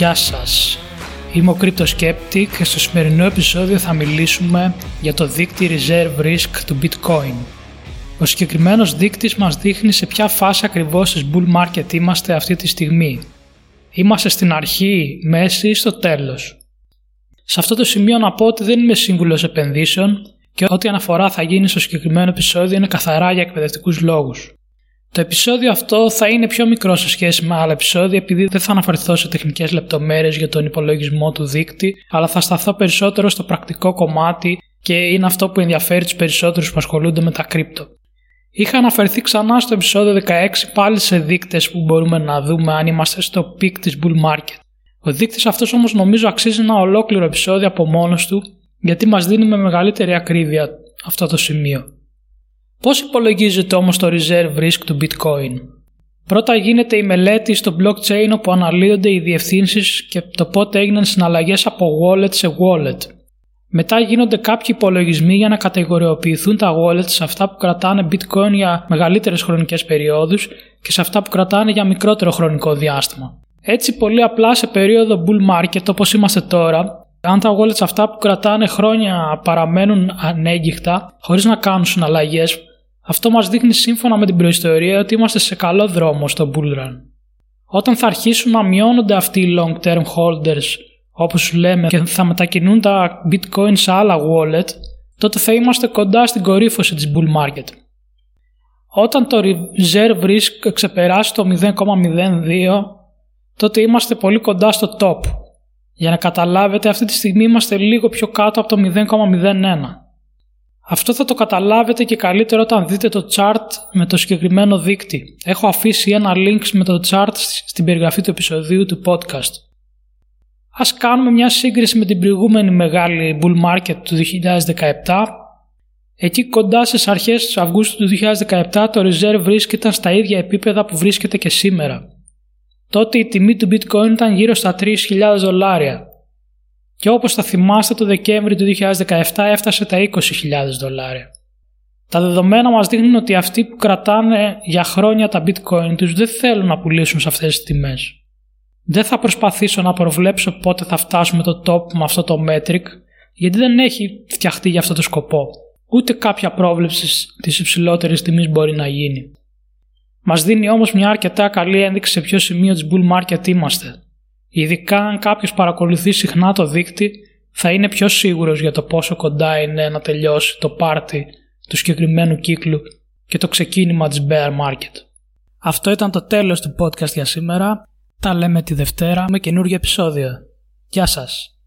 Γεια σας. Είμαι ο Skeptic και στο σημερινό επεισόδιο θα μιλήσουμε για το δίκτυ Reserve Risk του Bitcoin. Ο συγκεκριμένος δείκτης μας δείχνει σε ποια φάση ακριβώς της bull market είμαστε αυτή τη στιγμή. Είμαστε στην αρχή, μέση ή στο τέλος; Σε αυτό το σημείο να πω ότι δεν είμαι σύμβουλος επενδύσεων και ό,τι αναφορά θα γίνει στο συγκεκριμένο επεισόδιο είναι καθαρά για εκπαιδευτικούς λόγους. Το επεισόδιο αυτό θα είναι πιο μικρό σε σχέση με άλλα επεισόδια επειδή δεν θα αναφερθώ σε τεχνικές λεπτομέρειες για τον υπολογισμό του δείκτη, αλλά θα σταθώ περισσότερο στο πρακτικό κομμάτι και είναι αυτό που ενδιαφέρει τους περισσότερους που ασχολούνται με τα κρύπτο. Είχα αναφερθεί ξανά στο επεισόδιο 16 πάλι σε δείκτες που μπορούμε να δούμε αν είμαστε στο peak της bull market. Ο δείκτης αυτός όμως νομίζω αξίζει ένα ολόκληρο επεισόδιο από μόνος του γιατί μας δίνει με μεγαλύτερη ακρίβεια αυτό το σημείο. Πώς υπολογίζεται όμως το reserve risk του bitcoin; Πρώτα γίνεται η μελέτη στο blockchain όπου αναλύονται οι διευθύνσεις και το πότε έγιναν συναλλαγές από wallet σε wallet. Μετά γίνονται κάποιοι υπολογισμοί για να κατηγοριοποιηθούν τα wallet σε αυτά που κρατάνε bitcoin για μεγαλύτερες χρονικές περιόδους και σε αυτά που κρατάνε για μικρότερο χρονικό διάστημα. Έτσι πολύ απλά σε περίοδο bull market όπως είμαστε τώρα, αν τα wallets αυτά που κρατάνε χρόνια παραμένουν ανέγκυχτα χωρίς να κάνουν συναλλαγές αυτό μας δείχνει σύμφωνα με την προϊστορία ότι είμαστε σε καλό δρόμο στο bull run. Όταν θα αρχίσουν να μειώνονται αυτοί οι long term holders όπως σου λέμε και θα μετακινούν τα bitcoin σε άλλα wallet τότε θα είμαστε κοντά στην κορύφωση της bull market. Όταν το reserve risk ξεπεράσει το 0,02 τότε είμαστε πολύ κοντά στο top. Για να καταλάβετε αυτή τη στιγμή είμαστε λίγο πιο κάτω από το 0,01. Αυτό θα το καταλάβετε και καλύτερα όταν δείτε το chart με το συγκεκριμένο δείκτη. Έχω αφήσει ένα link με το chart στην περιγραφή του επεισοδίου του podcast. Ας κάνουμε μια σύγκριση με την προηγούμενη μεγάλη bull market του 2017. Εκεί κοντά στις αρχές του Αυγούστου του 2017 το reserve risk ήταν στα ίδια επίπεδα που βρίσκεται και σήμερα. Τότε η τιμή του bitcoin ήταν γύρω στα 3.000 δολάρια και όπως θα θυμάστε το Δεκέμβρη του 2017 έφτασε τα 20.000 δολάρια. Τα δεδομένα μας δείχνουν ότι αυτοί που κρατάνε για χρόνια τα bitcoin τους δεν θέλουν να πουλήσουν σε αυτές τις τιμές. Δεν θα προσπαθήσω να προβλέψω πότε θα φτάσουμε το top με αυτό το metric γιατί δεν έχει φτιαχτεί για αυτό το σκοπό. Ούτε κάποια πρόβλεψη της υψηλότερης τιμής μπορεί να γίνει. Μας δίνει όμως μια αρκετά καλή ένδειξη σε ποιο σημείο της bull market είμαστε Ειδικά αν κάποιος παρακολουθεί συχνά το δίκτυ, θα είναι πιο σίγουρος για το πόσο κοντά είναι να τελειώσει το πάρτι του συγκεκριμένου κύκλου και το ξεκίνημα της bear market. Αυτό ήταν το τέλος του podcast για σήμερα. Τα λέμε τη Δευτέρα με καινούργιο επεισόδιο. Γεια σας!